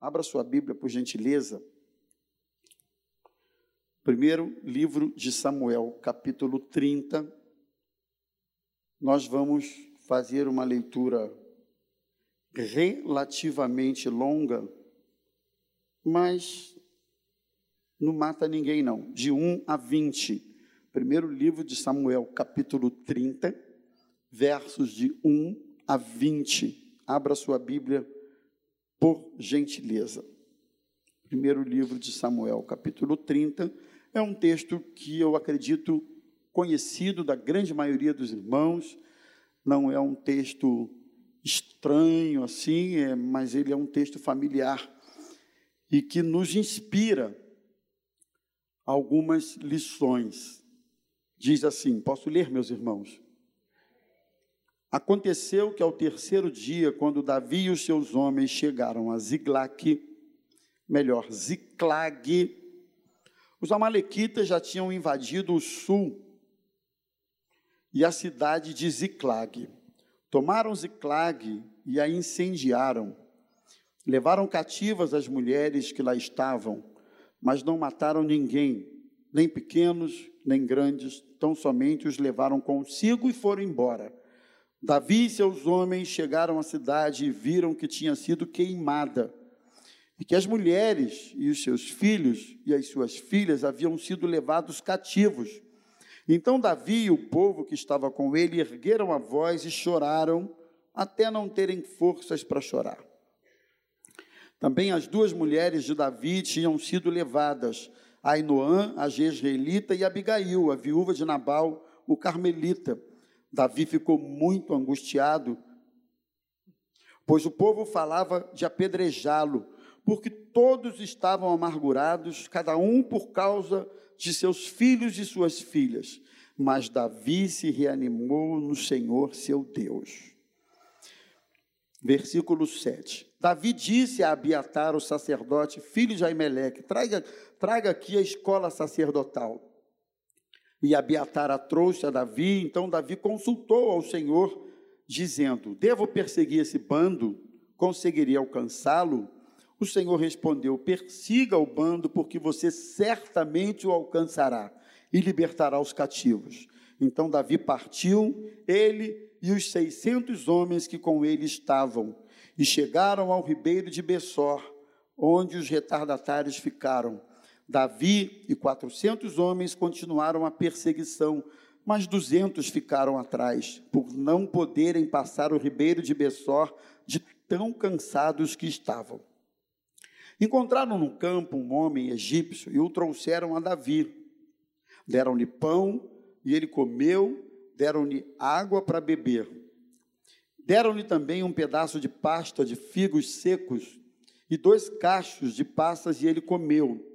Abra sua Bíblia, por gentileza. Primeiro livro de Samuel, capítulo 30. Nós vamos fazer uma leitura relativamente longa, mas não mata ninguém, não. De 1 a 20. Primeiro livro de Samuel, capítulo 30, versos de 1 a 20. Abra sua Bíblia, por gentileza. Primeiro livro de Samuel, capítulo 30, é um texto que eu acredito conhecido da grande maioria dos irmãos, não é um texto estranho assim, é, mas ele é um texto familiar e que nos inspira algumas lições. Diz assim: posso ler, meus irmãos? Aconteceu que ao terceiro dia, quando Davi e os seus homens chegaram a Ziglac, melhor, Ziclag, os amalequitas já tinham invadido o sul e a cidade de Ziclag. Tomaram Ziclag e a incendiaram. Levaram cativas as mulheres que lá estavam, mas não mataram ninguém, nem pequenos, nem grandes, tão somente os levaram consigo e foram embora. Davi e seus homens chegaram à cidade e viram que tinha sido queimada, e que as mulheres e os seus filhos e as suas filhas haviam sido levados cativos. Então Davi e o povo que estava com ele ergueram a voz e choraram, até não terem forças para chorar. Também as duas mulheres de Davi tinham sido levadas, Ainoã, a jezreelita, e Abigail, a viúva de Nabal, o carmelita. Davi ficou muito angustiado, pois o povo falava de apedrejá-lo, porque todos estavam amargurados, cada um por causa de seus filhos e suas filhas. Mas Davi se reanimou no Senhor seu Deus. Versículo 7. Davi disse a Abiatar, o sacerdote, filho de Aimeleque, traga, traga aqui a escola sacerdotal. E Abiatar a trouxe a Davi, então Davi consultou ao Senhor, dizendo: Devo perseguir esse bando? Conseguiria alcançá-lo? O Senhor respondeu: Persiga o bando, porque você certamente o alcançará e libertará os cativos. Então Davi partiu, ele e os seiscentos homens que com ele estavam, e chegaram ao ribeiro de Bessor, onde os retardatários ficaram. Davi e quatrocentos homens continuaram a perseguição, mas duzentos ficaram atrás, por não poderem passar o ribeiro de Bessor, de tão cansados que estavam. Encontraram no campo um homem egípcio e o trouxeram a Davi. Deram-lhe pão e ele comeu, deram-lhe água para beber. Deram-lhe também um pedaço de pasta de figos secos e dois cachos de passas, e ele comeu.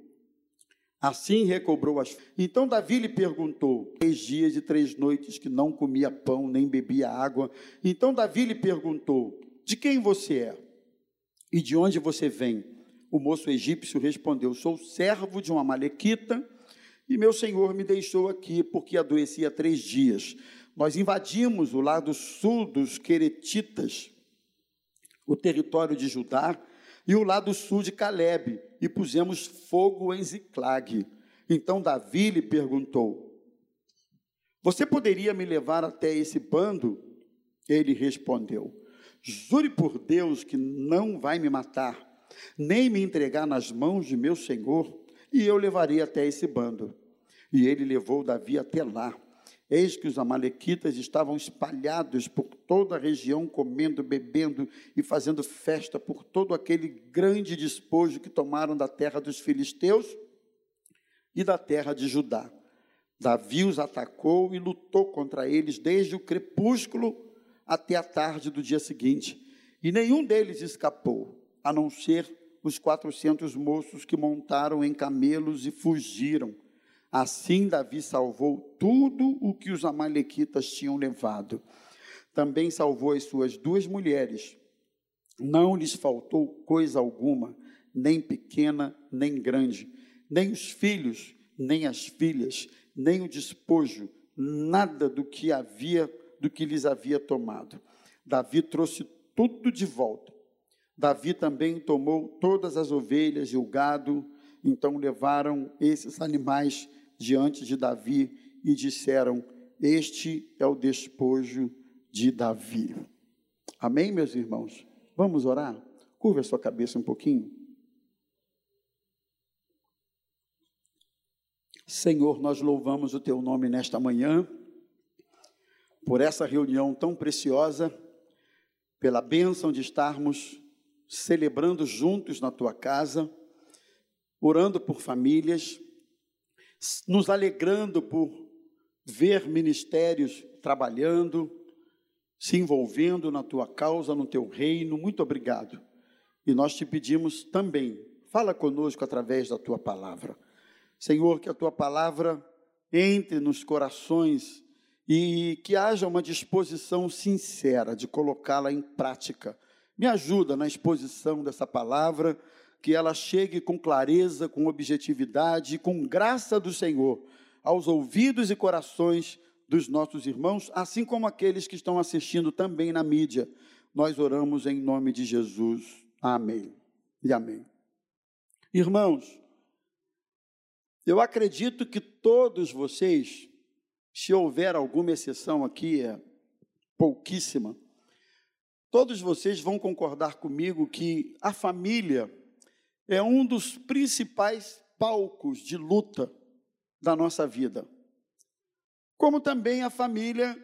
Assim recobrou as. Então Davi lhe perguntou: três dias e três noites que não comia pão nem bebia água. Então Davi lhe perguntou: De quem você é? E de onde você vem? O moço egípcio respondeu: Sou servo de uma malequita e meu senhor me deixou aqui porque adoecia três dias. Nós invadimos o lado sul dos Queretitas, o território de Judá, e o lado sul de Caleb, e pusemos fogo em Ziclag. Então Davi lhe perguntou: Você poderia me levar até esse bando? Ele respondeu: Jure por Deus que não vai me matar, nem me entregar nas mãos de meu senhor e eu levarei até esse bando. E ele levou Davi até lá. Eis que os amalequitas estavam espalhados por toda a região, comendo, bebendo e fazendo festa por todo aquele grande despojo que tomaram da terra dos filisteus e da terra de Judá. Davi os atacou e lutou contra eles desde o crepúsculo até a tarde do dia seguinte, e nenhum deles escapou, a não ser os quatrocentos moços que montaram em camelos e fugiram. Assim Davi salvou tudo o que os amalequitas tinham levado. Também salvou as suas duas mulheres. Não lhes faltou coisa alguma, nem pequena, nem grande, nem os filhos, nem as filhas, nem o despojo, nada do que havia, do que lhes havia tomado. Davi trouxe tudo de volta Davi também tomou todas as ovelhas e o gado, então levaram esses animais diante de Davi e disseram: Este é o despojo de Davi. Amém, meus irmãos? Vamos orar? Curva a sua cabeça um pouquinho. Senhor, nós louvamos o teu nome nesta manhã, por essa reunião tão preciosa, pela bênção de estarmos celebrando juntos na tua casa, orando por famílias, nos alegrando por ver ministérios trabalhando, se envolvendo na tua causa, no teu reino. Muito obrigado. E nós te pedimos também, fala conosco através da tua palavra. Senhor, que a tua palavra entre nos corações e que haja uma disposição sincera de colocá-la em prática. Me ajuda na exposição dessa palavra, que ela chegue com clareza, com objetividade, com graça do Senhor aos ouvidos e corações dos nossos irmãos, assim como aqueles que estão assistindo também na mídia. Nós oramos em nome de Jesus. Amém. E amém. Irmãos, eu acredito que todos vocês, se houver alguma exceção aqui, é pouquíssima, todos vocês vão concordar comigo que a família é um dos principais palcos de luta da nossa vida. Como também a família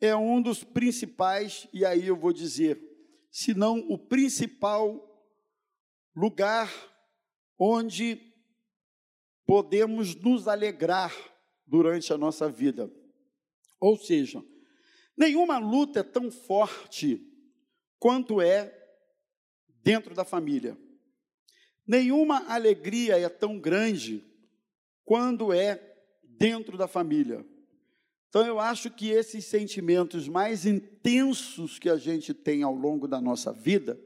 é um dos principais, e aí eu vou dizer, se não o principal lugar onde podemos nos alegrar durante a nossa vida. Ou seja, nenhuma luta é tão forte quanto é dentro da família. Nenhuma alegria é tão grande quando é dentro da família. Então, eu acho que esses sentimentos mais intensos que a gente tem ao longo da nossa vida,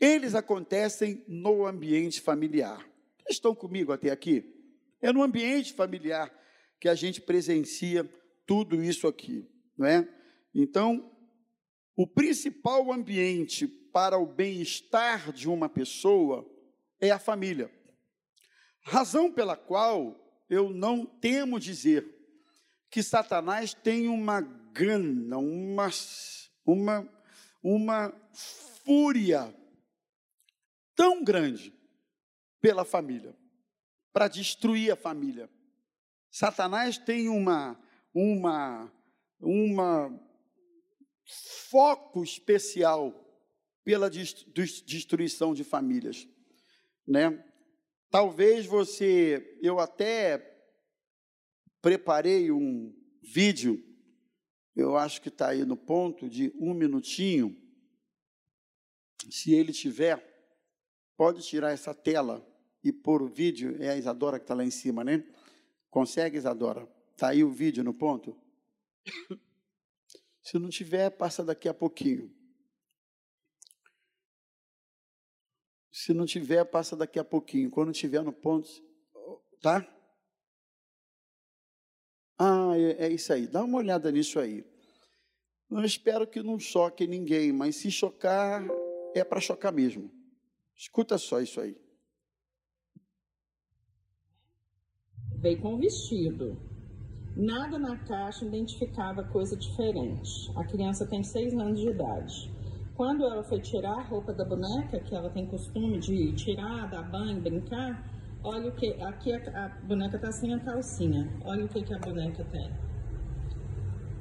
eles acontecem no ambiente familiar. Estão comigo até aqui? É no ambiente familiar que a gente presencia tudo isso aqui, não é? Então, o principal ambiente para o bem-estar de uma pessoa é a família. Razão pela qual eu não temo dizer que Satanás tem uma gana, uma, uma, uma fúria tão grande pela família para destruir a família. Satanás tem uma uma uma foco especial pela destruição de famílias, né? Talvez você, eu até preparei um vídeo, eu acho que está aí no ponto de um minutinho. Se ele tiver, pode tirar essa tela e pôr o vídeo, é a Isadora que está lá em cima, né? Consegue, Isadora? Está aí o vídeo no ponto? Se não tiver, passa daqui a pouquinho. Se não tiver, passa daqui a pouquinho. Quando tiver no ponto, tá? Ah, é, é isso aí. Dá uma olhada nisso aí. Eu espero que não choque ninguém, mas se chocar, é para chocar mesmo. Escuta só isso aí. Veio com vestido. Nada na caixa identificava coisa diferente. A criança tem seis anos de idade. Quando ela foi tirar a roupa da boneca, que ela tem costume de tirar, dar banho, brincar, olha o que. Aqui a, a boneca tá sem a calcinha. Olha o que, que a boneca tem.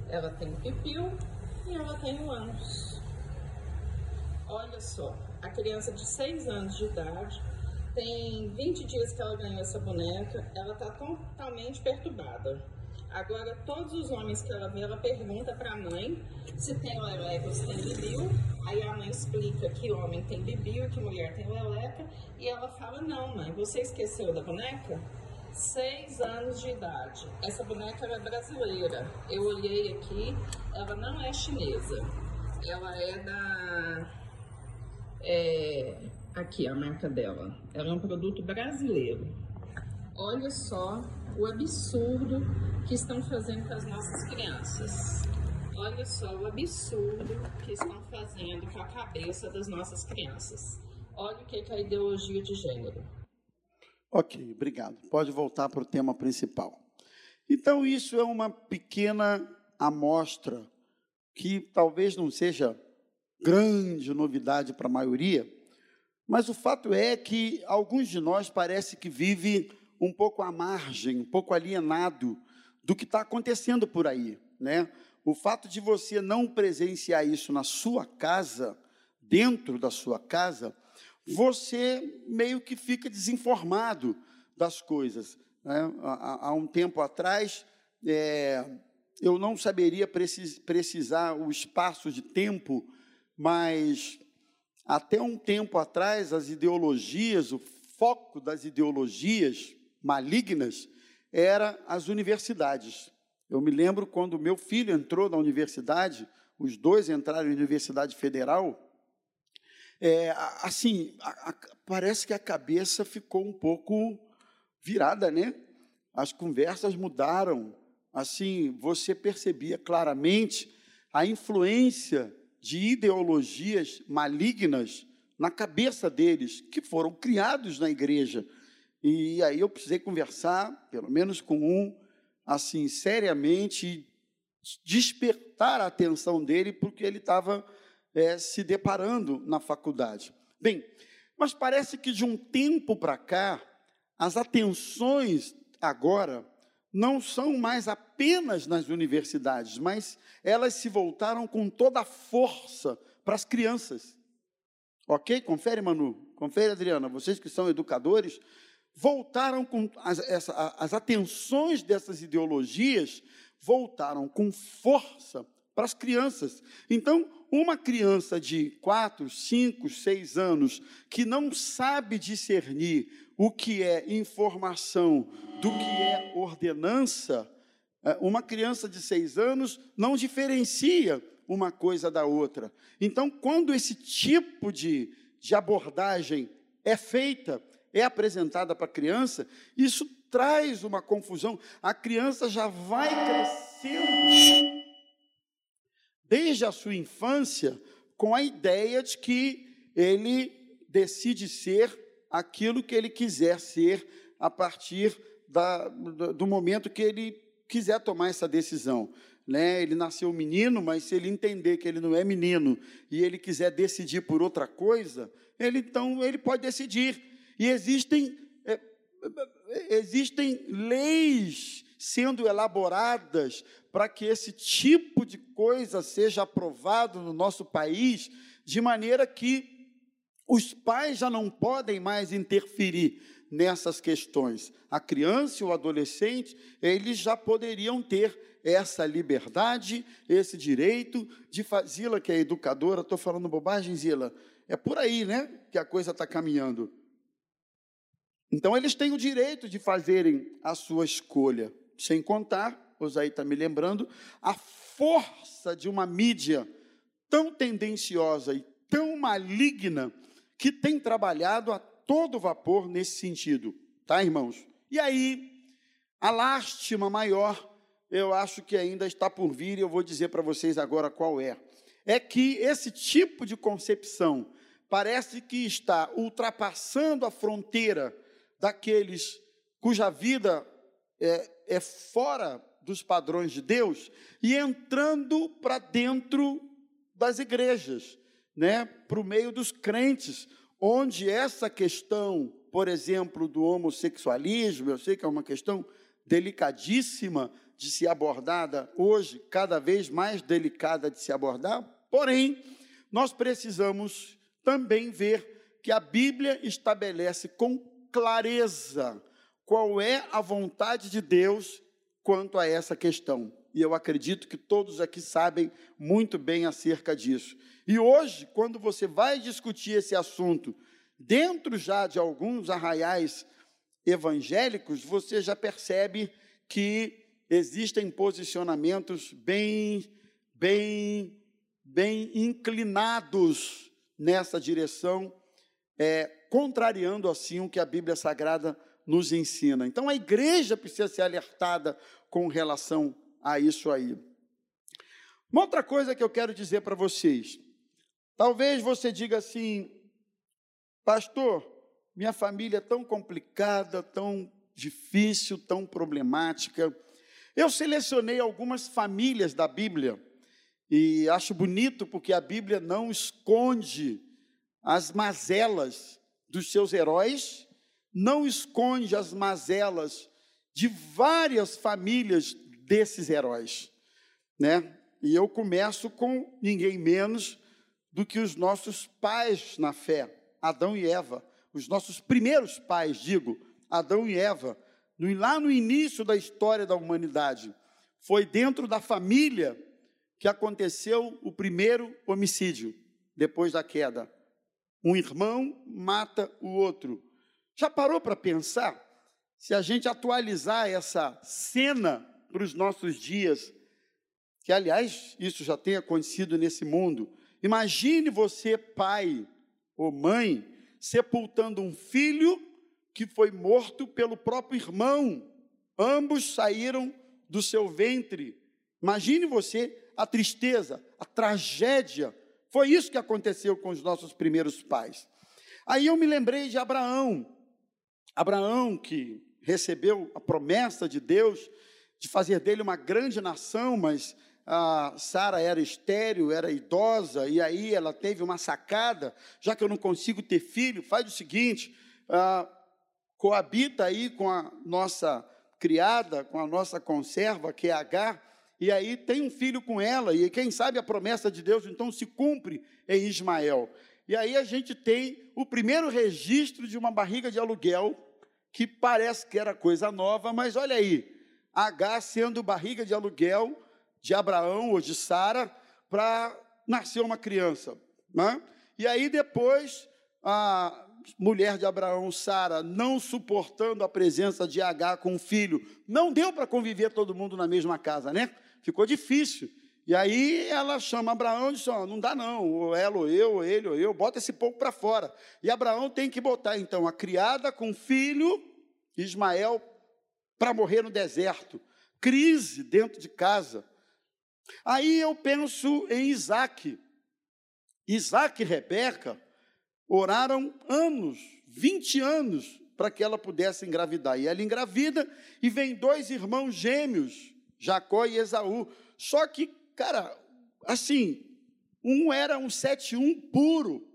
Ela tem o pipiu e ela tem o ânus. Olha só, a criança de seis anos de idade tem 20 dias que ela ganhou essa boneca, ela está totalmente perturbada. Agora, todos os homens que ela vê, ela pergunta para a mãe se tem leleca ou se tem bibiu. Aí a mãe explica que homem tem bibiu e que mulher tem leleca. E ela fala: Não, mãe, você esqueceu da boneca? Seis anos de idade. Essa boneca é brasileira. Eu olhei aqui, ela não é chinesa. Ela é da. É, Aqui a marca dela. Ela é um produto brasileiro. Olha só o absurdo que estão fazendo com as nossas crianças. Olha só o absurdo que estão fazendo com a cabeça das nossas crianças. Olha o que é a ideologia de gênero. Ok, obrigado. Pode voltar para o tema principal. Então, isso é uma pequena amostra que talvez não seja grande novidade para a maioria, mas o fato é que alguns de nós parece que vive um pouco à margem, um pouco alienado do que está acontecendo por aí, né? O fato de você não presenciar isso na sua casa, dentro da sua casa, você meio que fica desinformado das coisas. Né? Há, há, um tempo atrás, é, eu não saberia precis, precisar o espaço de tempo, mas até um tempo atrás, as ideologias, o foco das ideologias malignas era as universidades. Eu me lembro quando meu filho entrou na universidade, os dois entraram na Universidade Federal, é, assim, a, a, parece que a cabeça ficou um pouco virada, né? As conversas mudaram. Assim, você percebia claramente a influência de ideologias malignas na cabeça deles, que foram criados na igreja. E aí eu precisei conversar, pelo menos com um, assim, seriamente, despertar a atenção dele, porque ele estava é, se deparando na faculdade. Bem, mas parece que de um tempo para cá, as atenções agora não são mais apenas nas universidades, mas elas se voltaram com toda a força para as crianças. Ok? Confere, Manu. Confere, Adriana. Vocês que são educadores, voltaram com as, essa, as atenções dessas ideologias voltaram com força para as crianças. Então, uma criança de 4, 5, 6 anos que não sabe discernir o que é informação do que é ordenança, é, uma criança de 6 anos não diferencia uma coisa da outra. Então, quando esse tipo de, de abordagem é feita, é apresentada para a criança, isso traz uma confusão. A criança já vai crescendo desde a sua infância com a ideia de que ele decide ser aquilo que ele quiser ser a partir da, do momento que ele quiser tomar essa decisão. Né? Ele nasceu menino, mas se ele entender que ele não é menino e ele quiser decidir por outra coisa, ele então ele pode decidir. E existem é, existem leis sendo elaboradas para que esse tipo de coisa seja aprovado no nosso país, de maneira que os pais já não podem mais interferir nessas questões. A criança e o adolescente, eles já poderiam ter essa liberdade, esse direito de fazer. Que é educadora, estou falando bobagem, Zila? É por aí, né, que a coisa está caminhando. Então, eles têm o direito de fazerem a sua escolha, sem contar o Zay está me lembrando, a força de uma mídia tão tendenciosa e tão maligna que tem trabalhado a todo vapor nesse sentido, tá, irmãos? E aí, a lástima maior, eu acho que ainda está por vir e eu vou dizer para vocês agora qual é. É que esse tipo de concepção parece que está ultrapassando a fronteira daqueles cuja vida é, é fora dos padrões de Deus e entrando para dentro das igrejas, né, para o meio dos crentes, onde essa questão, por exemplo, do homossexualismo, eu sei que é uma questão delicadíssima de se abordada hoje, cada vez mais delicada de se abordar, porém, nós precisamos também ver que a Bíblia estabelece com clareza qual é a vontade de Deus quanto a essa questão. E eu acredito que todos aqui sabem muito bem acerca disso. E hoje, quando você vai discutir esse assunto, dentro já de alguns arraiais evangélicos, você já percebe que existem posicionamentos bem, bem, bem inclinados nessa direção, é, contrariando assim o que a Bíblia Sagrada nos ensina. Então a igreja precisa ser alertada com relação a isso aí. Uma outra coisa que eu quero dizer para vocês. Talvez você diga assim, pastor, minha família é tão complicada, tão difícil, tão problemática. Eu selecionei algumas famílias da Bíblia e acho bonito porque a Bíblia não esconde as mazelas dos seus heróis, não esconde as mazelas de várias famílias desses heróis, né? E eu começo com ninguém menos do que os nossos pais na fé, Adão e Eva, os nossos primeiros pais, digo, Adão e Eva, lá no início da história da humanidade. Foi dentro da família que aconteceu o primeiro homicídio, depois da queda. Um irmão mata o outro. Já parou para pensar? Se a gente atualizar essa cena para os nossos dias, que aliás isso já tem acontecido nesse mundo, imagine você, pai ou mãe, sepultando um filho que foi morto pelo próprio irmão. Ambos saíram do seu ventre. Imagine você a tristeza, a tragédia. Foi isso que aconteceu com os nossos primeiros pais. Aí eu me lembrei de Abraão. Abraão que recebeu a promessa de Deus de fazer dele uma grande nação, mas a Sara era estéril, era idosa, e aí ela teve uma sacada, já que eu não consigo ter filho, faz o seguinte, ah, coabita aí com a nossa criada, com a nossa conserva, que é H, e aí tem um filho com ela, e quem sabe a promessa de Deus então se cumpre em Ismael. E aí a gente tem o primeiro registro de uma barriga de aluguel, que parece que era coisa nova, mas olha aí, H sendo barriga de aluguel de Abraão ou de Sara para nascer uma criança. Né? E aí depois a mulher de Abraão, Sara, não suportando a presença de H com o filho, não deu para conviver todo mundo na mesma casa, né? Ficou difícil. E aí ela chama Abraão e diz: oh, não dá não, ou ela, ou eu, ou ele, ou eu, bota esse pouco para fora. E Abraão tem que botar então a criada com filho, Ismael, para morrer no deserto. Crise dentro de casa. Aí eu penso em Isaac. Isaac e Rebeca oraram anos, 20 anos, para que ela pudesse engravidar. E ela engravida e vem dois irmãos gêmeos, Jacó e Esaú. Só que, cara, assim, um era um 7-1 puro,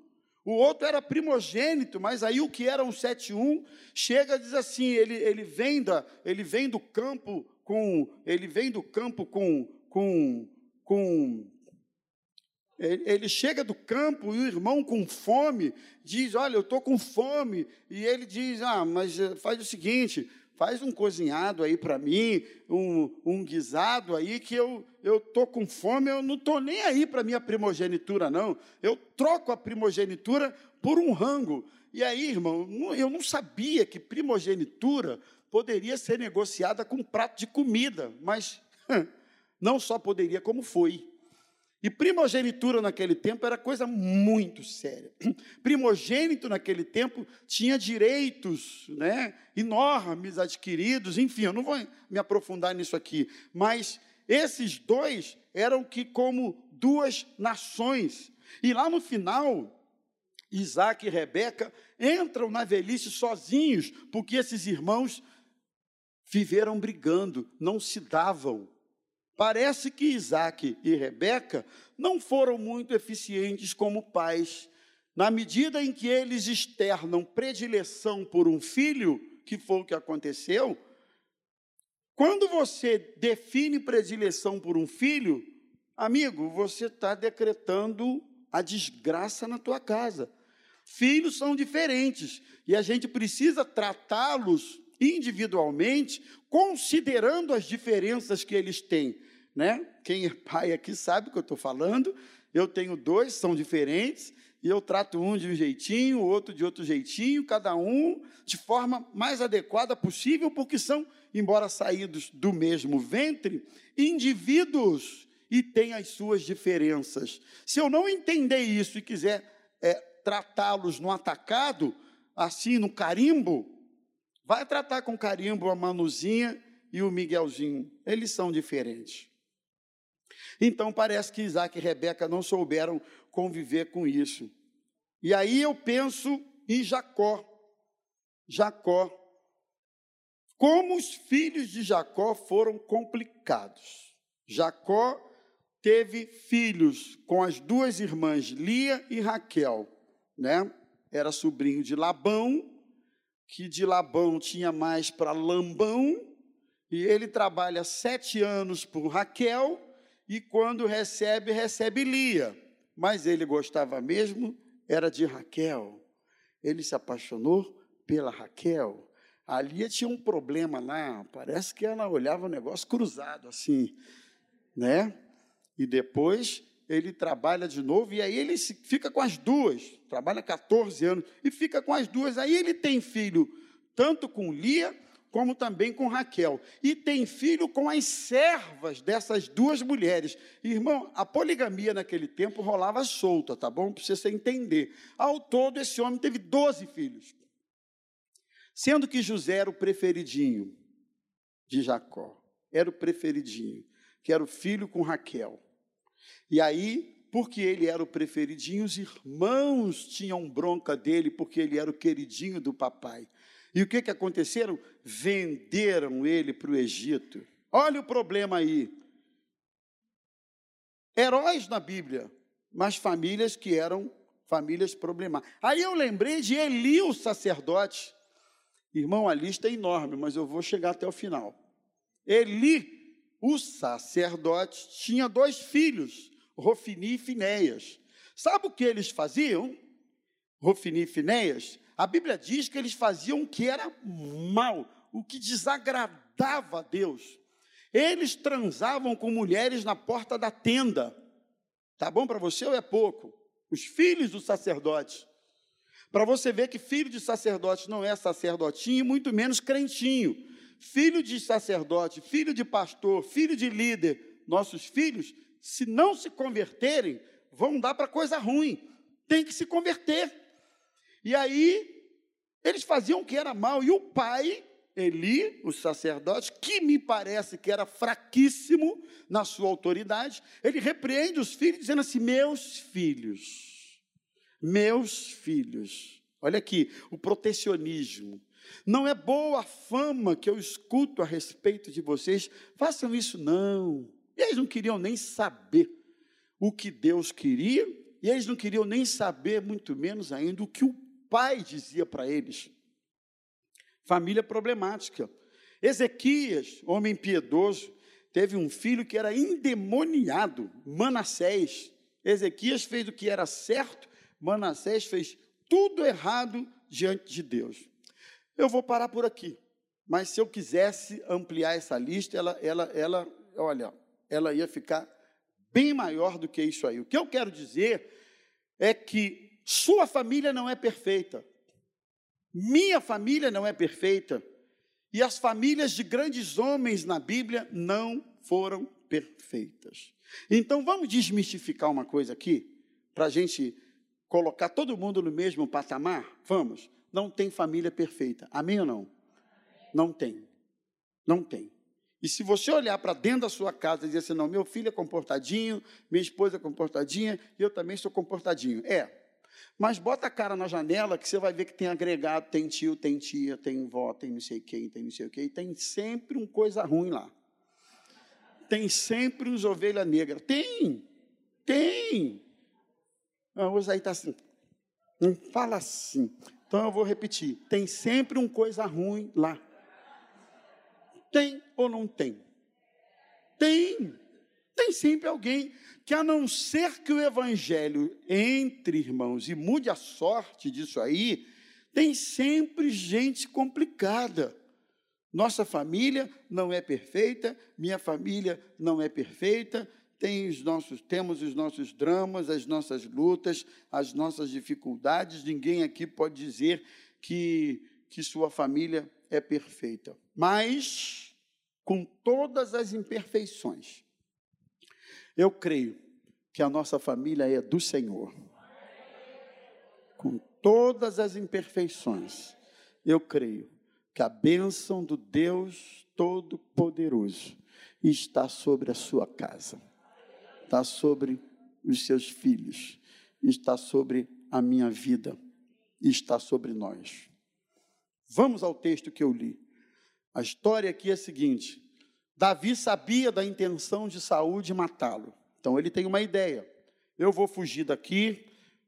o outro era primogênito, mas aí o que era um 7-1 chega e diz assim: ele, ele, vem da, ele vem do campo com. Ele vem do campo com. com, com ele chega do campo e o irmão com fome diz: Olha, eu estou com fome. E ele diz: Ah, mas eh, faz o seguinte, faz um cozinhado aí para mim, um, um guisado aí, que eu estou com fome, eu não estou nem aí para minha primogenitura, não. Eu troco a primogenitura por um rango. E aí, irmão, eu não sabia que primogenitura poderia ser negociada com um prato de comida, mas não só poderia, como foi. E primogenitura naquele tempo era coisa muito séria. Primogênito naquele tempo tinha direitos né, enormes adquiridos, enfim, eu não vou me aprofundar nisso aqui, mas esses dois eram que como duas nações. E lá no final, Isaac e Rebeca entram na velhice sozinhos, porque esses irmãos viveram brigando, não se davam. Parece que Isaac e Rebeca não foram muito eficientes como pais, na medida em que eles externam predileção por um filho, que foi o que aconteceu. Quando você define predileção por um filho, amigo, você está decretando a desgraça na tua casa. Filhos são diferentes e a gente precisa tratá-los individualmente, considerando as diferenças que eles têm né? Quem é pai aqui sabe o que eu estou falando. Eu tenho dois, são diferentes, e eu trato um de um jeitinho, o outro de outro jeitinho, cada um de forma mais adequada possível, porque são, embora saídos do mesmo ventre, indivíduos e têm as suas diferenças. Se eu não entender isso e quiser é, tratá-los no atacado, assim, no carimbo, vai tratar com carimbo a Manuzinha e o Miguelzinho. Eles são diferentes. Então parece que Isaac e Rebeca não souberam conviver com isso. E aí eu penso em Jacó. Jacó. Como os filhos de Jacó foram complicados. Jacó teve filhos com as duas irmãs Lia e Raquel, né? Era sobrinho de Labão, que de Labão tinha mais para Lambão, e ele trabalha sete anos por Raquel, e quando recebe, recebe Lia. Mas ele gostava mesmo, era de Raquel. Ele se apaixonou pela Raquel. A Lia tinha um problema lá, parece que ela olhava o negócio cruzado assim, né? E depois ele trabalha de novo, e aí ele fica com as duas, trabalha 14 anos, e fica com as duas. Aí ele tem filho, tanto com Lia, como também com Raquel. E tem filho com as servas dessas duas mulheres. Irmão, a poligamia naquele tempo rolava solta, tá bom? Para você entender. Ao todo, esse homem teve 12 filhos. Sendo que José era o preferidinho de Jacó. Era o preferidinho, que era o filho com Raquel. E aí, porque ele era o preferidinho, os irmãos tinham bronca dele, porque ele era o queridinho do papai. E o que, que aconteceram? Venderam ele para o Egito. Olha o problema aí. Heróis na Bíblia, mas famílias que eram famílias problemáticas. Aí eu lembrei de Eli, o sacerdote. Irmão, a lista é enorme, mas eu vou chegar até o final. Eli, o sacerdote, tinha dois filhos. Rofini e Finéias. Sabe o que eles faziam? Rofini e Finéias? A Bíblia diz que eles faziam o que era mal, o que desagradava a Deus. Eles transavam com mulheres na porta da tenda. Tá bom para você ou é pouco? Os filhos do sacerdote. Para você ver que filho de sacerdote não é sacerdotinho, muito menos crentinho. Filho de sacerdote, filho de pastor, filho de líder, nossos filhos se não se converterem, vão dar para coisa ruim. Tem que se converter. E aí, eles faziam o que era mal. E o pai, Eli, o sacerdote, que me parece que era fraquíssimo na sua autoridade, ele repreende os filhos, dizendo assim: Meus filhos, meus filhos. Olha aqui, o protecionismo. Não é boa a fama que eu escuto a respeito de vocês. Façam isso, não. E eles não queriam nem saber o que Deus queria, e eles não queriam nem saber, muito menos ainda, o que o pai dizia para eles. Família problemática. Ezequias, homem piedoso, teve um filho que era endemoniado, Manassés. Ezequias fez o que era certo, Manassés fez tudo errado diante de Deus. Eu vou parar por aqui, mas se eu quisesse ampliar essa lista, ela, ela, ela, olha, ela ia ficar bem maior do que isso aí. O que eu quero dizer é que sua família não é perfeita, minha família não é perfeita, e as famílias de grandes homens na Bíblia não foram perfeitas. Então vamos desmistificar uma coisa aqui, para a gente colocar todo mundo no mesmo patamar? Vamos. Não tem família perfeita. Amém ou não? Não tem. Não tem. E se você olhar para dentro da sua casa e dizer assim, não, meu filho é comportadinho, minha esposa é comportadinha, eu também sou comportadinho. É. Mas bota a cara na janela que você vai ver que tem agregado, tem tio, tem tia, tem vó, tem não sei quem, tem não sei o quê, tem sempre uma coisa ruim lá. Tem sempre uns ovelha negra. Tem, tem. A aí está assim. Não fala assim. Então eu vou repetir. Tem sempre uma coisa ruim lá. Tem ou não tem? Tem. Tem sempre alguém que, a não ser que o evangelho entre irmãos e mude a sorte disso aí, tem sempre gente complicada. Nossa família não é perfeita, minha família não é perfeita, tem os nossos, temos os nossos dramas, as nossas lutas, as nossas dificuldades. Ninguém aqui pode dizer que, que sua família é perfeita. Mas, com todas as imperfeições, eu creio que a nossa família é do Senhor. Com todas as imperfeições, eu creio que a bênção do Deus Todo-Poderoso está sobre a sua casa. está sobre os seus filhos, está sobre a minha vida, está sobre nós. Vamos ao texto que eu li. A história aqui é a seguinte: Davi sabia da intenção de Saul de matá-lo. Então ele tem uma ideia. Eu vou fugir daqui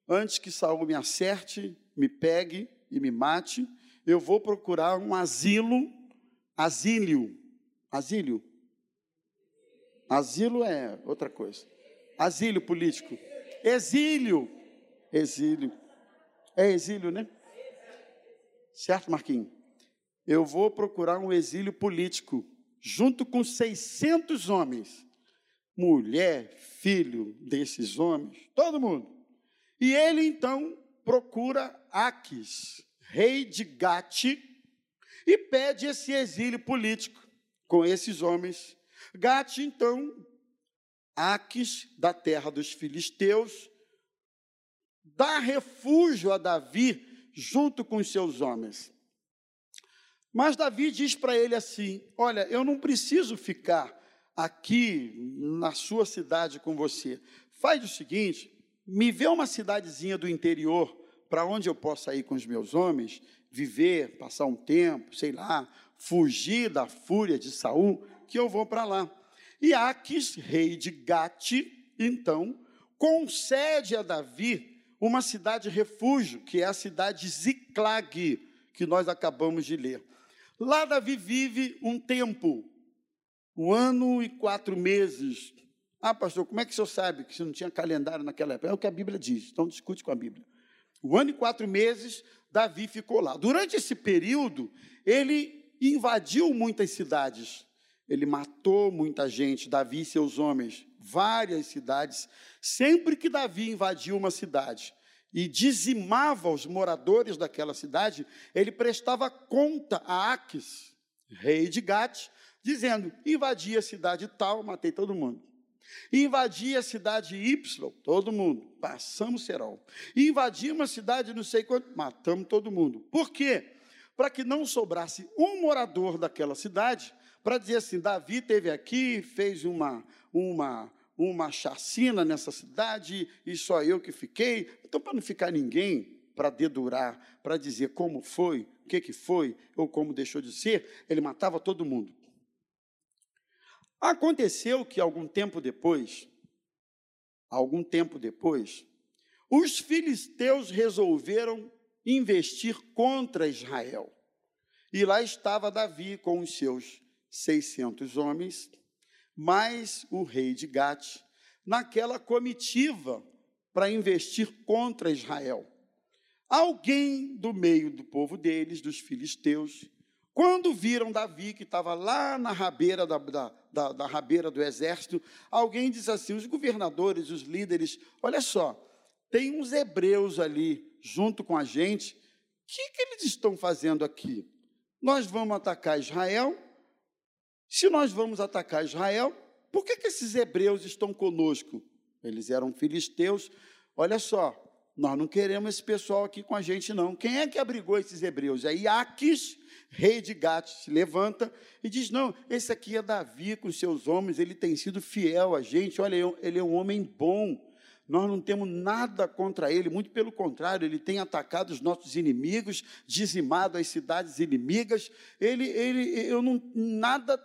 antes que Saul me acerte, me pegue e me mate. Eu vou procurar um asilo, asílio, asílio. Asilo é outra coisa. Asílio político. Exílio. Exílio. É exílio, né? Certo, Marquinhos? Eu vou procurar um exílio político, junto com 600 homens, mulher, filho desses homens, todo mundo. E ele então procura Aques, rei de Gate, e pede esse exílio político com esses homens. Gate, então, Aques, da terra dos filisteus, dá refúgio a Davi junto com seus homens. Mas Davi diz para ele assim: Olha, eu não preciso ficar aqui na sua cidade com você. Faz o seguinte: me vê uma cidadezinha do interior para onde eu possa ir com os meus homens, viver, passar um tempo, sei lá, fugir da fúria de Saul, que eu vou para lá. E Aques, rei de Gate, então, concede a Davi uma cidade refúgio, que é a cidade de Ziclag, que nós acabamos de ler. Lá Davi vive um tempo, um ano e quatro meses. Ah, pastor, como é que o senhor sabe que você não tinha calendário naquela época? É o que a Bíblia diz, então discute com a Bíblia. Um ano e quatro meses, Davi ficou lá. Durante esse período, ele invadiu muitas cidades ele matou muita gente, Davi e seus homens, várias cidades. Sempre que Davi invadia uma cidade e dizimava os moradores daquela cidade, ele prestava conta a Aques, rei de Gate, dizendo: invadi a cidade tal, matei todo mundo. Invadi a cidade Y, todo mundo, passamos Serol. Invadi uma cidade não sei quanto, matamos todo mundo. Por quê? Para que não sobrasse um morador daquela cidade para dizer assim: Davi teve aqui, fez uma, uma, uma chacina nessa cidade e só eu que fiquei. Então, para não ficar ninguém para dedurar, para dizer como foi, o que, que foi ou como deixou de ser, ele matava todo mundo. Aconteceu que algum tempo depois, algum tempo depois, os filisteus resolveram investir contra Israel. E lá estava Davi com os seus 600 homens, mais o rei de Gate, naquela comitiva para investir contra Israel. Alguém do meio do povo deles, dos filisteus, quando viram Davi, que estava lá na rabeira da, da, da, da, rabeira do exército, alguém disse assim: os governadores, os líderes, olha só, tem uns hebreus ali junto com a gente, o que, que eles estão fazendo aqui? Nós vamos atacar Israel se nós vamos atacar Israel, por que, que esses hebreus estão conosco? Eles eram filisteus. Olha só, nós não queremos esse pessoal aqui com a gente, não. Quem é que abrigou esses hebreus? É Iaques, rei de Gat, se levanta e diz: Não, esse aqui é Davi com seus homens, ele tem sido fiel a gente. Olha, ele é um homem bom. Nós não temos nada contra ele, muito pelo contrário, ele tem atacado os nossos inimigos, dizimado as cidades inimigas. Ele, ele, eu não nada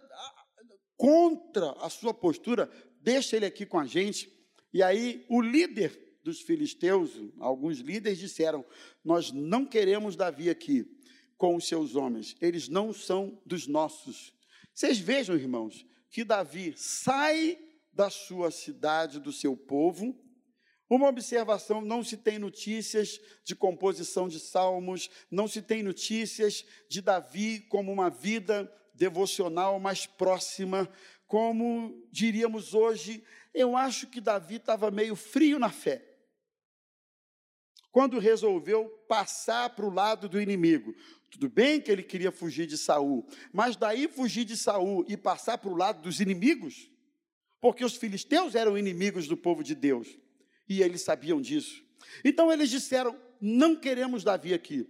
contra a sua postura, deixa ele aqui com a gente. E aí o líder dos filisteus, alguns líderes disseram: Nós não queremos Davi aqui com os seus homens, eles não são dos nossos. Vocês vejam, irmãos, que Davi sai da sua cidade, do seu povo, uma observação: não se tem notícias de composição de salmos, não se tem notícias de Davi como uma vida devocional mais próxima, como diríamos hoje. Eu acho que Davi estava meio frio na fé. Quando resolveu passar para o lado do inimigo. Tudo bem que ele queria fugir de Saul, mas daí fugir de Saul e passar para o lado dos inimigos, porque os filisteus eram inimigos do povo de Deus e eles sabiam disso. Então eles disseram: Não queremos Davi aqui.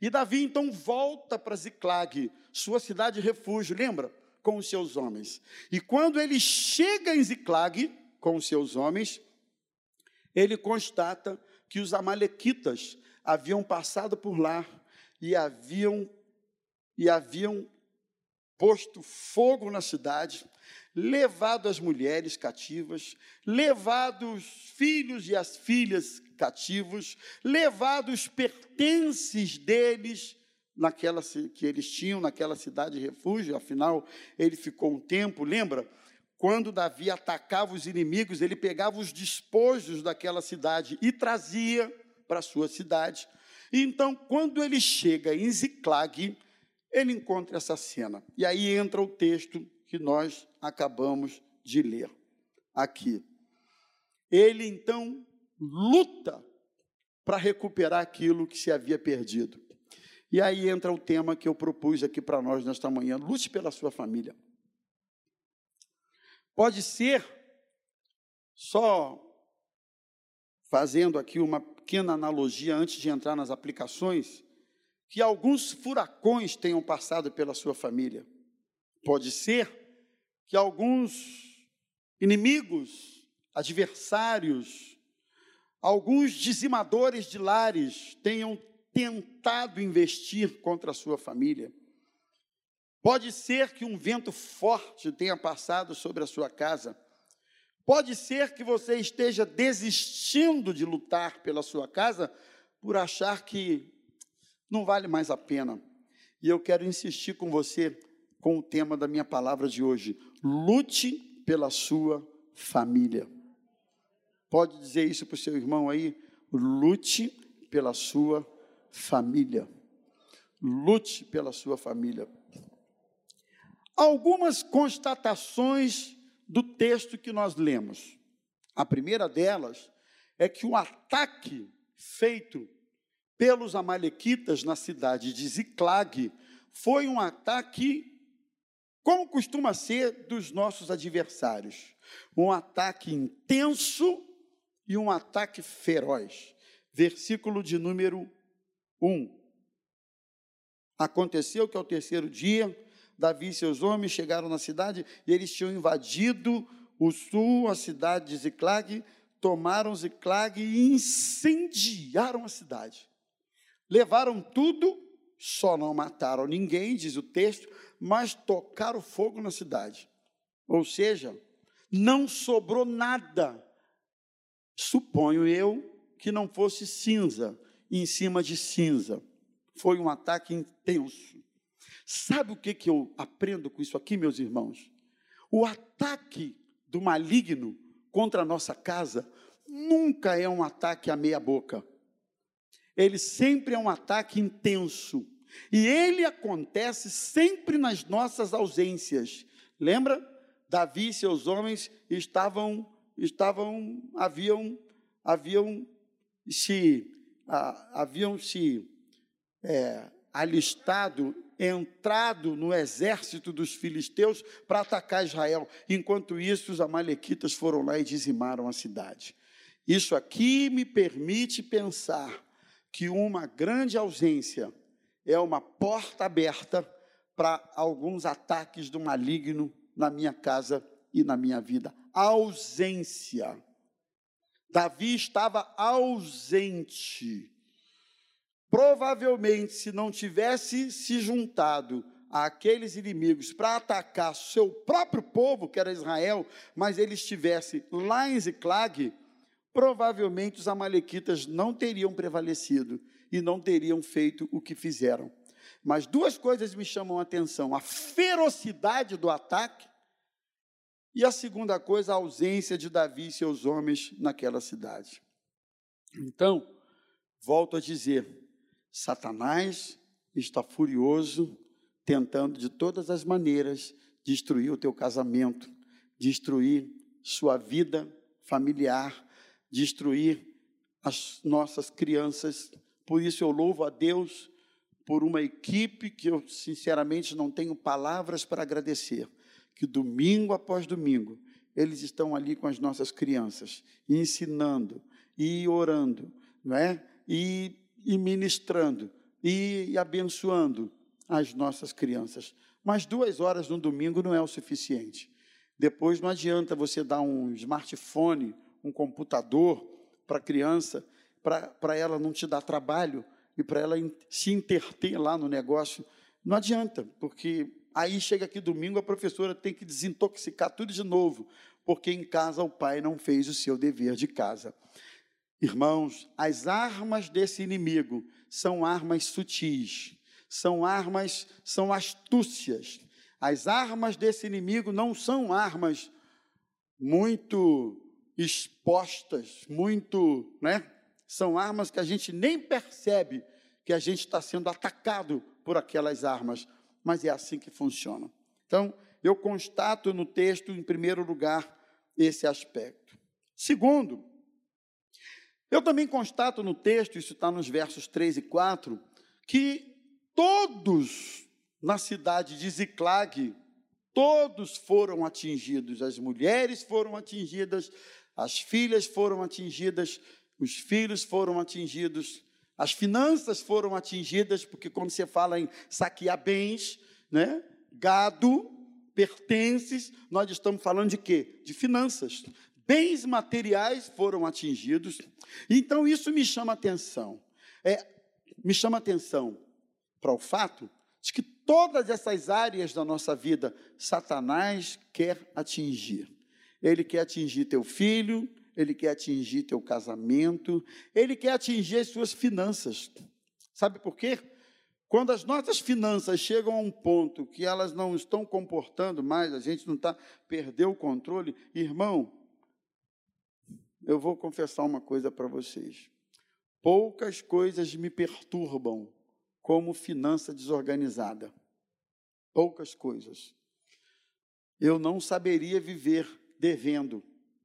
E Davi então volta para Ziclag, sua cidade de refúgio, lembra? Com os seus homens. E quando ele chega em Ziclag, com seus homens, ele constata que os amalequitas haviam passado por lá e haviam e haviam posto fogo na cidade, levado as mulheres cativas, levado os filhos e as filhas cativos, levado os pertences deles naquela que eles tinham naquela cidade de refúgio, afinal ele ficou um tempo, lembra? Quando Davi atacava os inimigos, ele pegava os despojos daquela cidade e trazia para sua cidade. Então, quando ele chega em Ziclag, ele encontra essa cena. E aí entra o texto que nós acabamos de ler aqui. Ele então luta para recuperar aquilo que se havia perdido. E aí entra o tema que eu propus aqui para nós nesta manhã: lute pela sua família. Pode ser, só fazendo aqui uma pequena analogia antes de entrar nas aplicações, que alguns furacões tenham passado pela sua família. Pode ser que alguns inimigos, adversários, alguns dizimadores de lares tenham tentado investir contra a sua família. Pode ser que um vento forte tenha passado sobre a sua casa. Pode ser que você esteja desistindo de lutar pela sua casa por achar que não vale mais a pena. E eu quero insistir com você com o tema da minha palavra de hoje: lute pela sua família. Pode dizer isso para o seu irmão aí? Lute pela sua família. Lute pela sua família. Algumas constatações do texto que nós lemos. A primeira delas é que o ataque feito pelos amalequitas na cidade de Ziclag foi um ataque como costuma ser dos nossos adversários, um ataque intenso e um ataque feroz. Versículo de número 1. Aconteceu que ao terceiro dia, Davi e seus homens chegaram na cidade e eles tinham invadido o sul, a cidade de Ziclag, tomaram Ziclag e incendiaram a cidade. Levaram tudo, só não mataram ninguém, diz o texto, mas tocaram fogo na cidade. Ou seja, não sobrou nada. Suponho eu que não fosse cinza em cima de cinza. Foi um ataque intenso. Sabe o que, que eu aprendo com isso aqui, meus irmãos? O ataque do maligno contra a nossa casa nunca é um ataque à meia boca. Ele sempre é um ataque intenso. E ele acontece sempre nas nossas ausências. Lembra? Davi e seus homens estavam estavam haviam haviam se haviam se é, alistado, entrado no exército dos filisteus para atacar Israel. Enquanto isso, os amalequitas foram lá e dizimaram a cidade. Isso aqui me permite pensar que uma grande ausência é uma porta aberta para alguns ataques do maligno na minha casa e na minha vida. Ausência. Davi estava ausente. Provavelmente, se não tivesse se juntado àqueles inimigos para atacar seu próprio povo, que era Israel, mas ele estivesse lá em Ziclag, provavelmente os amalequitas não teriam prevalecido e não teriam feito o que fizeram. Mas duas coisas me chamam a atenção: a ferocidade do ataque e a segunda coisa, a ausência de Davi e seus homens naquela cidade. Então, volto a dizer: Satanás está furioso, tentando de todas as maneiras destruir o teu casamento, destruir sua vida familiar, destruir as nossas crianças. Por isso eu louvo a Deus por uma equipe que eu sinceramente não tenho palavras para agradecer que domingo após domingo eles estão ali com as nossas crianças, ensinando e orando, não é? E, e ministrando e, e abençoando as nossas crianças. Mas duas horas no domingo não é o suficiente. Depois não adianta você dar um smartphone, um computador para a criança, para ela não te dar trabalho e para ela se interter lá no negócio. Não adianta, porque aí chega aqui domingo, a professora tem que desintoxicar tudo de novo, porque em casa o pai não fez o seu dever de casa. Irmãos, as armas desse inimigo são armas sutis, são armas, são astúcias. As armas desse inimigo não são armas muito expostas, muito, né? São armas que a gente nem percebe que a gente está sendo atacado por aquelas armas, mas é assim que funciona. Então, eu constato no texto, em primeiro lugar, esse aspecto. Segundo, eu também constato no texto, isso está nos versos 3 e 4, que todos na cidade de Ziclag, todos foram atingidos, as mulheres foram atingidas, as filhas foram atingidas, os filhos foram atingidos, as finanças foram atingidas, porque quando você fala em saquear bens, né, gado, pertences, nós estamos falando de quê? De finanças. Bens materiais foram atingidos. Então isso me chama atenção. É, me chama atenção para o fato de que todas essas áreas da nossa vida Satanás quer atingir. Ele quer atingir teu filho, ele quer atingir teu casamento, ele quer atingir as suas finanças. Sabe por quê? Quando as nossas finanças chegam a um ponto que elas não estão comportando mais, a gente não está, perdeu o controle, irmão, eu vou confessar uma coisa para vocês. Poucas coisas me perturbam como finança desorganizada. Poucas coisas. Eu não saberia viver devendo.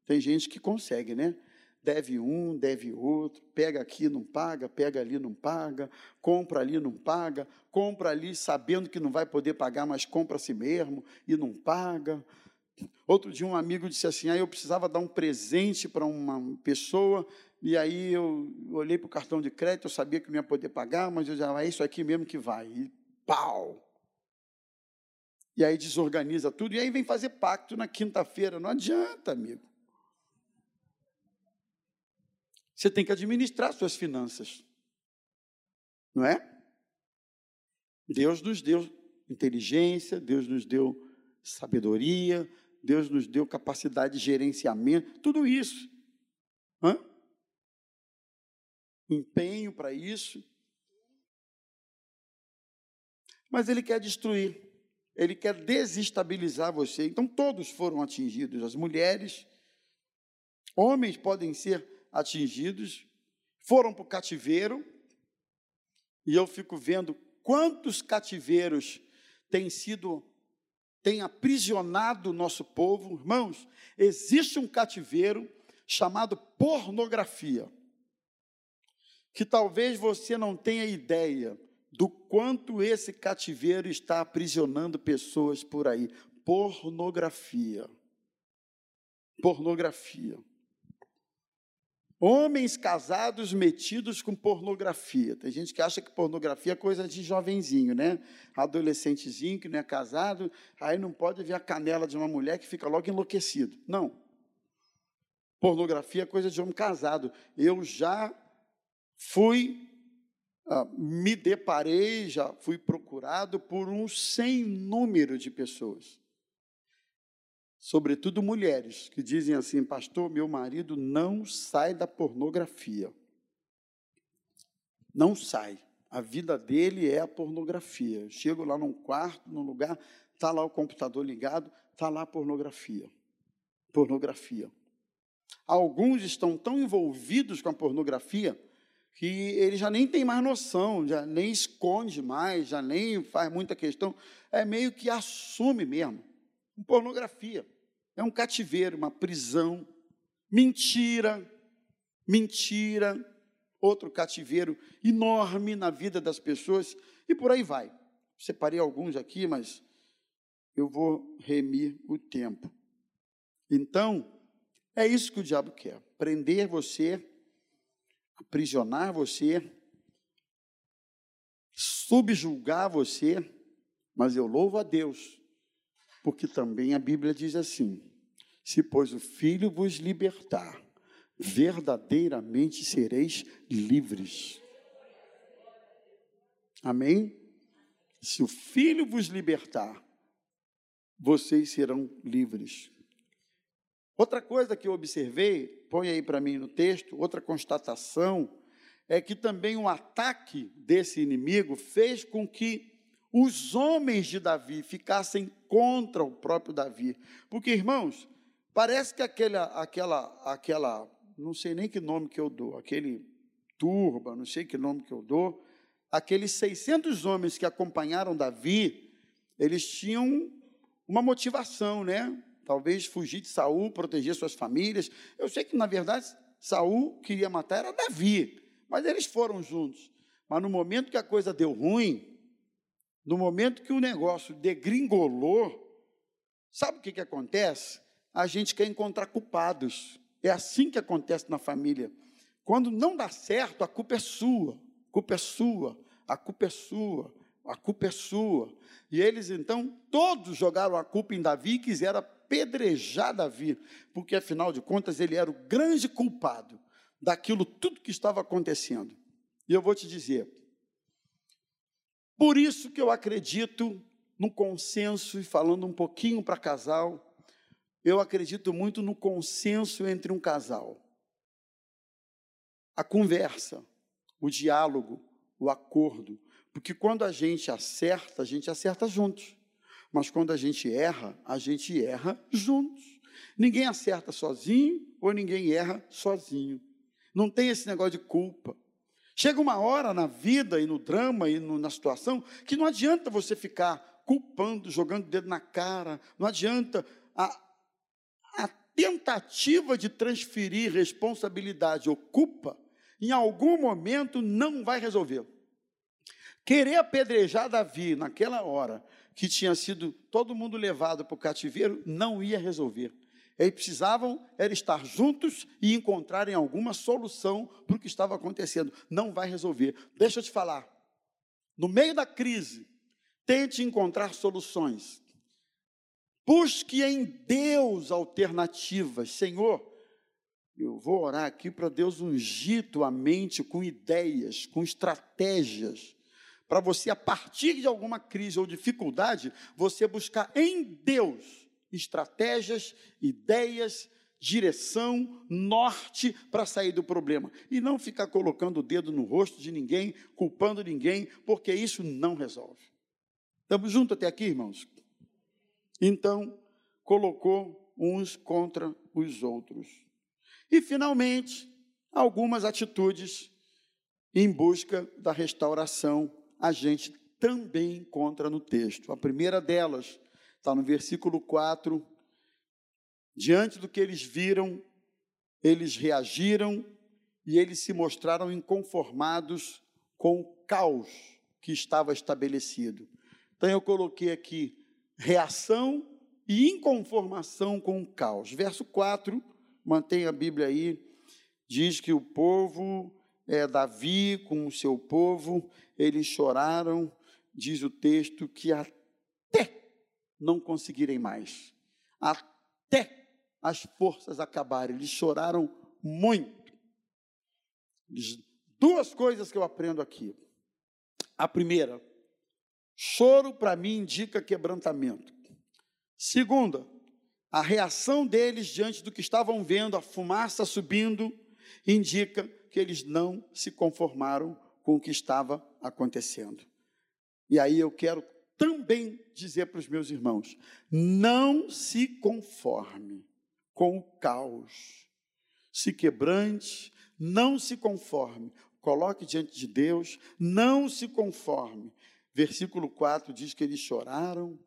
Tem gente que consegue, né? Deve um, deve outro, pega aqui, não paga, pega ali, não paga, compra ali, não paga, compra ali sabendo que não vai poder pagar, mas compra a si mesmo e não paga. Outro dia um amigo disse assim: ah, eu precisava dar um presente para uma pessoa, e aí eu olhei para o cartão de crédito, eu sabia que não ia poder pagar, mas eu já ah, é isso aqui mesmo que vai. E pau! E aí desorganiza tudo, e aí vem fazer pacto na quinta-feira. Não adianta, amigo. Você tem que administrar suas finanças. Não é? Deus nos deu inteligência, Deus nos deu sabedoria, Deus nos deu capacidade de gerenciamento, tudo isso. Hã? Empenho para isso. Mas ele quer destruir ele quer desestabilizar você. Então, todos foram atingidos, as mulheres, homens podem ser atingidos, foram para o cativeiro, e eu fico vendo quantos cativeiros têm sido, têm aprisionado o nosso povo. Irmãos, existe um cativeiro chamado pornografia, que talvez você não tenha ideia do quanto esse cativeiro está aprisionando pessoas por aí. Pornografia. Pornografia. Homens casados metidos com pornografia. Tem gente que acha que pornografia é coisa de jovenzinho, né? Adolescentezinho que não é casado, aí não pode ver a canela de uma mulher que fica logo enlouquecido. Não. Pornografia é coisa de homem casado. Eu já fui ah, me deparei, já fui procurado por um sem número de pessoas, sobretudo mulheres, que dizem assim: Pastor, meu marido não sai da pornografia. Não sai. A vida dele é a pornografia. Eu chego lá num quarto, num lugar, está lá o computador ligado, está lá a pornografia. Pornografia. Alguns estão tão envolvidos com a pornografia que ele já nem tem mais noção, já nem esconde mais, já nem faz muita questão, é meio que assume mesmo. Pornografia. É um cativeiro, uma prisão. Mentira, mentira, outro cativeiro enorme na vida das pessoas e por aí vai. Separei alguns aqui, mas eu vou remir o tempo. Então, é isso que o diabo quer: prender você aprisionar você, subjulgar você, mas eu louvo a Deus, Porque também a Bíblia diz assim: se, pois, o Filho vos libertar, verdadeiramente sereis livres. Amém? Se o Filho vos libertar, vocês serão livres. Outra coisa que eu observei, põe aí para mim no texto, outra constatação, é que também o um ataque desse inimigo fez com que os homens de Davi ficassem contra o próprio Davi. Porque, irmãos, parece que aquela, aquela, aquela, não sei nem que nome que eu dou, aquele turba, não sei que nome que eu dou, aqueles 600 homens que acompanharam Davi, eles tinham uma motivação, né? Talvez fugir de Saul, proteger suas famílias. Eu sei que, na verdade, Saul queria matar era Davi, mas eles foram juntos. Mas no momento que a coisa deu ruim, no momento que o negócio degringolou, sabe o que, que acontece? A gente quer encontrar culpados. É assim que acontece na família. Quando não dá certo, a culpa é sua, a culpa é sua, a culpa é sua, a culpa é sua. E eles então todos jogaram a culpa em Davi e quiseram apedrejar Davi, porque afinal de contas ele era o grande culpado daquilo tudo que estava acontecendo. E eu vou te dizer, por isso que eu acredito no consenso, e falando um pouquinho para casal, eu acredito muito no consenso entre um casal. A conversa, o diálogo, o acordo. Porque quando a gente acerta, a gente acerta juntos. Mas quando a gente erra, a gente erra juntos. Ninguém acerta sozinho ou ninguém erra sozinho. Não tem esse negócio de culpa. Chega uma hora na vida e no drama e no, na situação que não adianta você ficar culpando, jogando o dedo na cara, não adianta. A, a tentativa de transferir responsabilidade ou culpa, em algum momento, não vai resolver. Querer apedrejar Davi naquela hora, que tinha sido todo mundo levado para o cativeiro, não ia resolver. Eles precisavam era estar juntos e encontrarem alguma solução para o que estava acontecendo. Não vai resolver. Deixa eu te falar. No meio da crise, tente encontrar soluções. Busque em Deus alternativas. Senhor, eu vou orar aqui para Deus ungir tua mente com ideias, com estratégias, para você, a partir de alguma crise ou dificuldade, você buscar em Deus estratégias, ideias, direção, norte para sair do problema. E não ficar colocando o dedo no rosto de ninguém, culpando ninguém, porque isso não resolve. Estamos juntos até aqui, irmãos? Então, colocou uns contra os outros. E, finalmente, algumas atitudes em busca da restauração a gente também encontra no texto. A primeira delas, Está no versículo 4. Diante do que eles viram, eles reagiram e eles se mostraram inconformados com o caos que estava estabelecido. Então eu coloquei aqui reação e inconformação com o caos. Verso 4, mantém a Bíblia aí, diz que o povo, é, Davi com o seu povo, eles choraram, diz o texto, que até não conseguirem mais, até as forças acabarem. Eles choraram muito. Duas coisas que eu aprendo aqui. A primeira, choro para mim indica quebrantamento. Segunda, a reação deles diante do que estavam vendo, a fumaça subindo, indica que eles não se conformaram com o que estava acontecendo. E aí eu quero também dizer para os meus irmãos: não se conforme com o caos, se quebrante, não se conforme, coloque diante de Deus, não se conforme. Versículo 4 diz que eles choraram,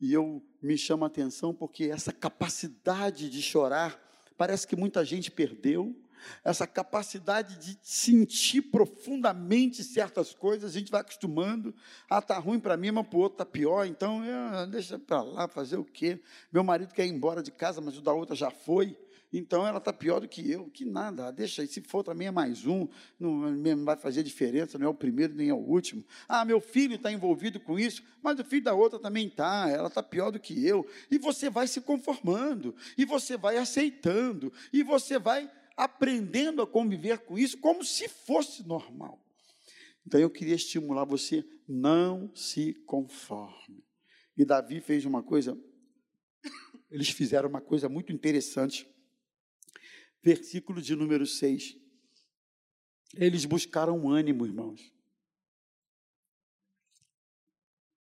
e eu me chamo a atenção porque essa capacidade de chorar, parece que muita gente perdeu essa capacidade de sentir profundamente certas coisas, a gente vai acostumando. Ah, está ruim para mim, mas para o outro está pior, então deixa para lá fazer o quê? Meu marido quer ir embora de casa, mas o da outra já foi. então ela está pior do que eu. Que nada, deixa se for também é mais um, não, não vai fazer diferença, não é o primeiro nem é o último. Ah, meu filho está envolvido com isso, mas o filho da outra também está, ela está pior do que eu. E você vai se conformando, e você vai aceitando, e você vai aprendendo a conviver com isso como se fosse normal. Então eu queria estimular você, não se conforme. E Davi fez uma coisa, eles fizeram uma coisa muito interessante. Versículo de número 6. Eles buscaram ânimo, irmãos.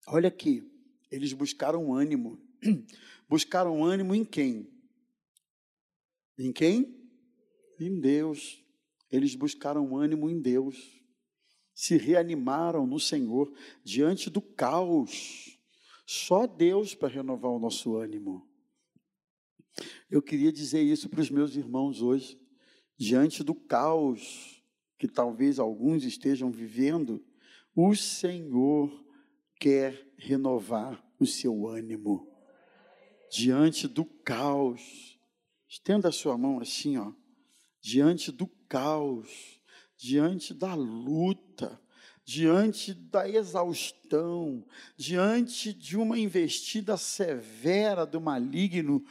Olha aqui, eles buscaram ânimo. Buscaram ânimo em quem? Em quem? Em Deus. Eles buscaram ânimo em Deus. Se reanimaram no Senhor diante do caos. Só Deus para renovar o nosso ânimo. Eu queria dizer isso para os meus irmãos hoje, diante do caos que talvez alguns estejam vivendo, o Senhor quer renovar o seu ânimo. Diante do caos, estenda a sua mão assim, ó diante do caos, diante da luta, diante da exaustão, diante de uma investida severa do maligno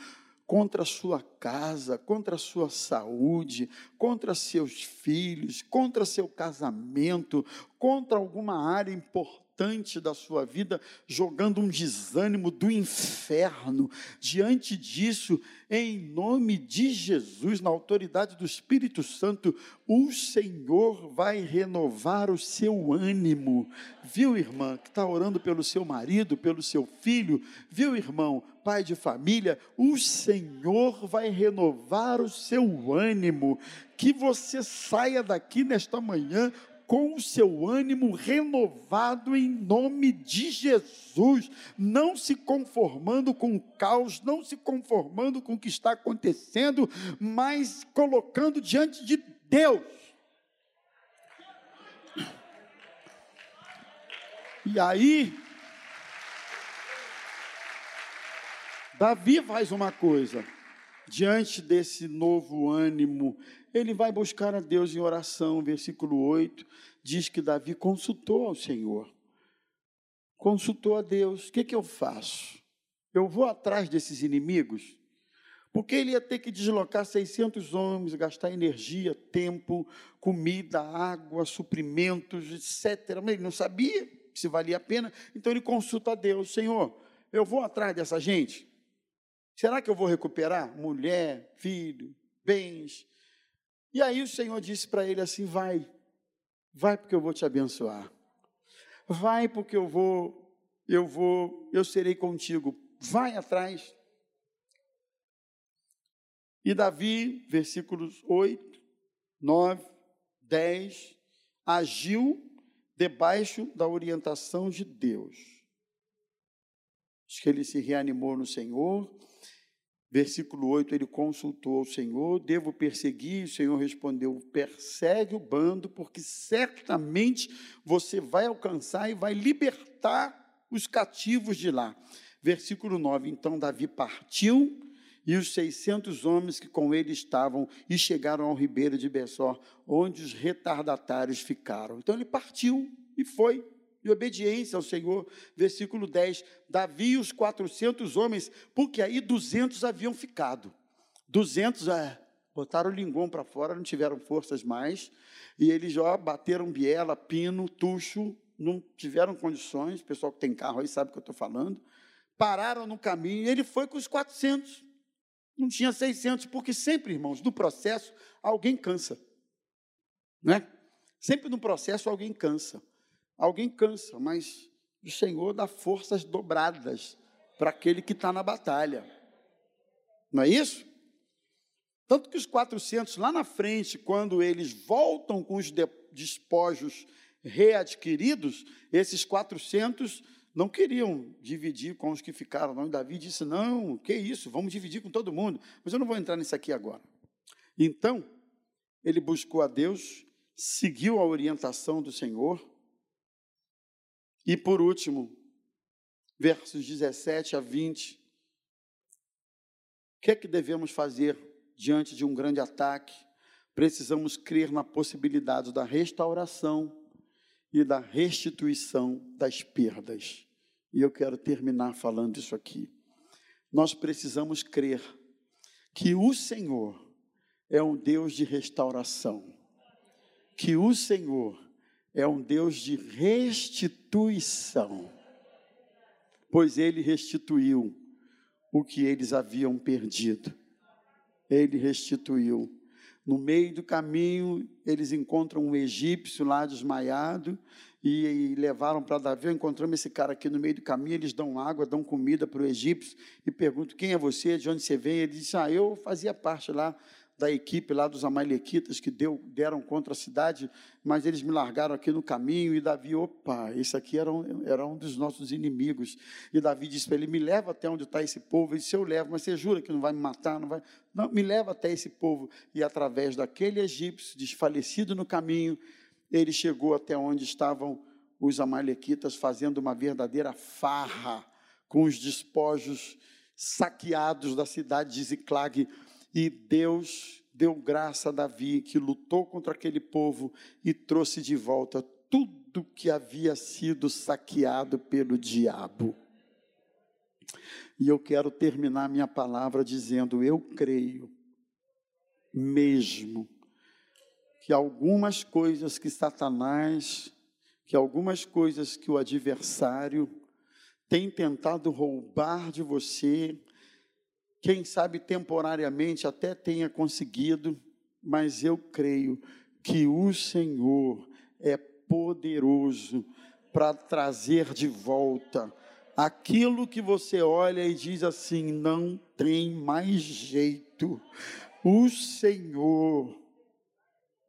contra a sua casa, contra a sua saúde, contra seus filhos, contra seu casamento, contra alguma área importante importante da sua vida, jogando um desânimo do inferno. Diante disso, em nome de Jesus, na autoridade do Espírito Santo, o Senhor vai renovar o seu ânimo. Viu, irmã, que está orando pelo seu marido, pelo seu filho? Viu, irmão, pai de família? O Senhor vai renovar o seu ânimo. Que você saia daqui nesta manhã com o seu ânimo renovado em nome de Jesus, não se conformando com o caos, não se conformando com o que está acontecendo, mas colocando diante de Deus. E aí, Davi faz uma coisa, diante desse novo ânimo ele vai buscar a Deus em oração. Versículo 8 diz que Davi consultou ao Senhor. Consultou a Deus: o que, que eu faço? Eu vou atrás desses inimigos? Porque ele ia ter que deslocar 600 homens, gastar energia, tempo, comida, água, suprimentos, etc. Mas ele não sabia se valia a pena, então ele consulta a Deus: Senhor, eu vou atrás dessa gente? Será que eu vou recuperar mulher, filho, bens, e aí o Senhor disse para ele assim: vai, vai porque eu vou te abençoar. Vai porque eu vou, eu vou, eu serei contigo. Vai atrás. E Davi, versículos 8, 9, 10, agiu debaixo da orientação de Deus. Diz que ele se reanimou no Senhor, Versículo 8, ele consultou o Senhor, devo perseguir? O Senhor respondeu: persegue o bando, porque certamente você vai alcançar e vai libertar os cativos de lá. Versículo 9, então Davi partiu e os seiscentos homens que com ele estavam e chegaram ao ribeiro de Bessor, onde os retardatários ficaram. Então ele partiu e foi de obediência ao Senhor. Versículo 10: Davi e os 400 homens, porque aí 200 haviam ficado. 200 é, botaram o linguão para fora, não tiveram forças mais, e eles já bateram biela, pino, tucho, não tiveram condições. O pessoal que tem carro aí sabe o que eu estou falando. Pararam no caminho e ele foi com os 400. Não tinha 600, porque sempre, irmãos, no processo, alguém cansa. Né? Sempre no processo, alguém cansa. Alguém cansa, mas o Senhor dá forças dobradas para aquele que está na batalha. Não é isso? Tanto que os 400 lá na frente, quando eles voltam com os despojos readquiridos, esses 400 não queriam dividir com os que ficaram. Não. E Davi disse: Não, que isso, vamos dividir com todo mundo. Mas eu não vou entrar nisso aqui agora. Então, ele buscou a Deus, seguiu a orientação do Senhor, e por último, versos 17 a 20. O que é que devemos fazer diante de um grande ataque, precisamos crer na possibilidade da restauração e da restituição das perdas. E eu quero terminar falando isso aqui. Nós precisamos crer que o Senhor é um Deus de restauração, que o Senhor é um Deus de restituição, pois ele restituiu o que eles haviam perdido. Ele restituiu. No meio do caminho, eles encontram um egípcio lá desmaiado e, e levaram para Davi. Encontramos esse cara aqui no meio do caminho. Eles dão água, dão comida para o egípcio e perguntam: Quem é você? De onde você vem? Ele diz: Ah, eu fazia parte lá da equipe lá dos Amalequitas que deu, deram contra a cidade, mas eles me largaram aqui no caminho. E Davi, opa, esse aqui era um, era um dos nossos inimigos. E Davi disse para ele: Me leva até onde está esse povo. Ele disse: Eu levo, mas você jura que não vai me matar? Não, vai? não, me leva até esse povo. E através daquele egípcio desfalecido no caminho, ele chegou até onde estavam os Amalequitas fazendo uma verdadeira farra com os despojos saqueados da cidade de Ziclag e Deus deu graça a Davi, que lutou contra aquele povo e trouxe de volta tudo que havia sido saqueado pelo diabo. E eu quero terminar minha palavra dizendo: eu creio mesmo que algumas coisas que Satanás, que algumas coisas que o adversário tem tentado roubar de você, quem sabe temporariamente até tenha conseguido, mas eu creio que o Senhor é poderoso para trazer de volta aquilo que você olha e diz assim: não tem mais jeito. O Senhor,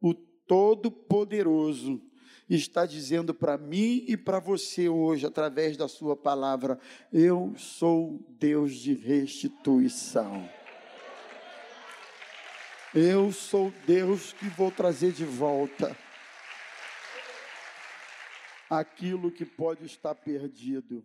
o Todo-Poderoso, está dizendo para mim e para você hoje, através da Sua palavra: Eu sou Deus de restituição. Eu sou Deus que vou trazer de volta aquilo que pode estar perdido.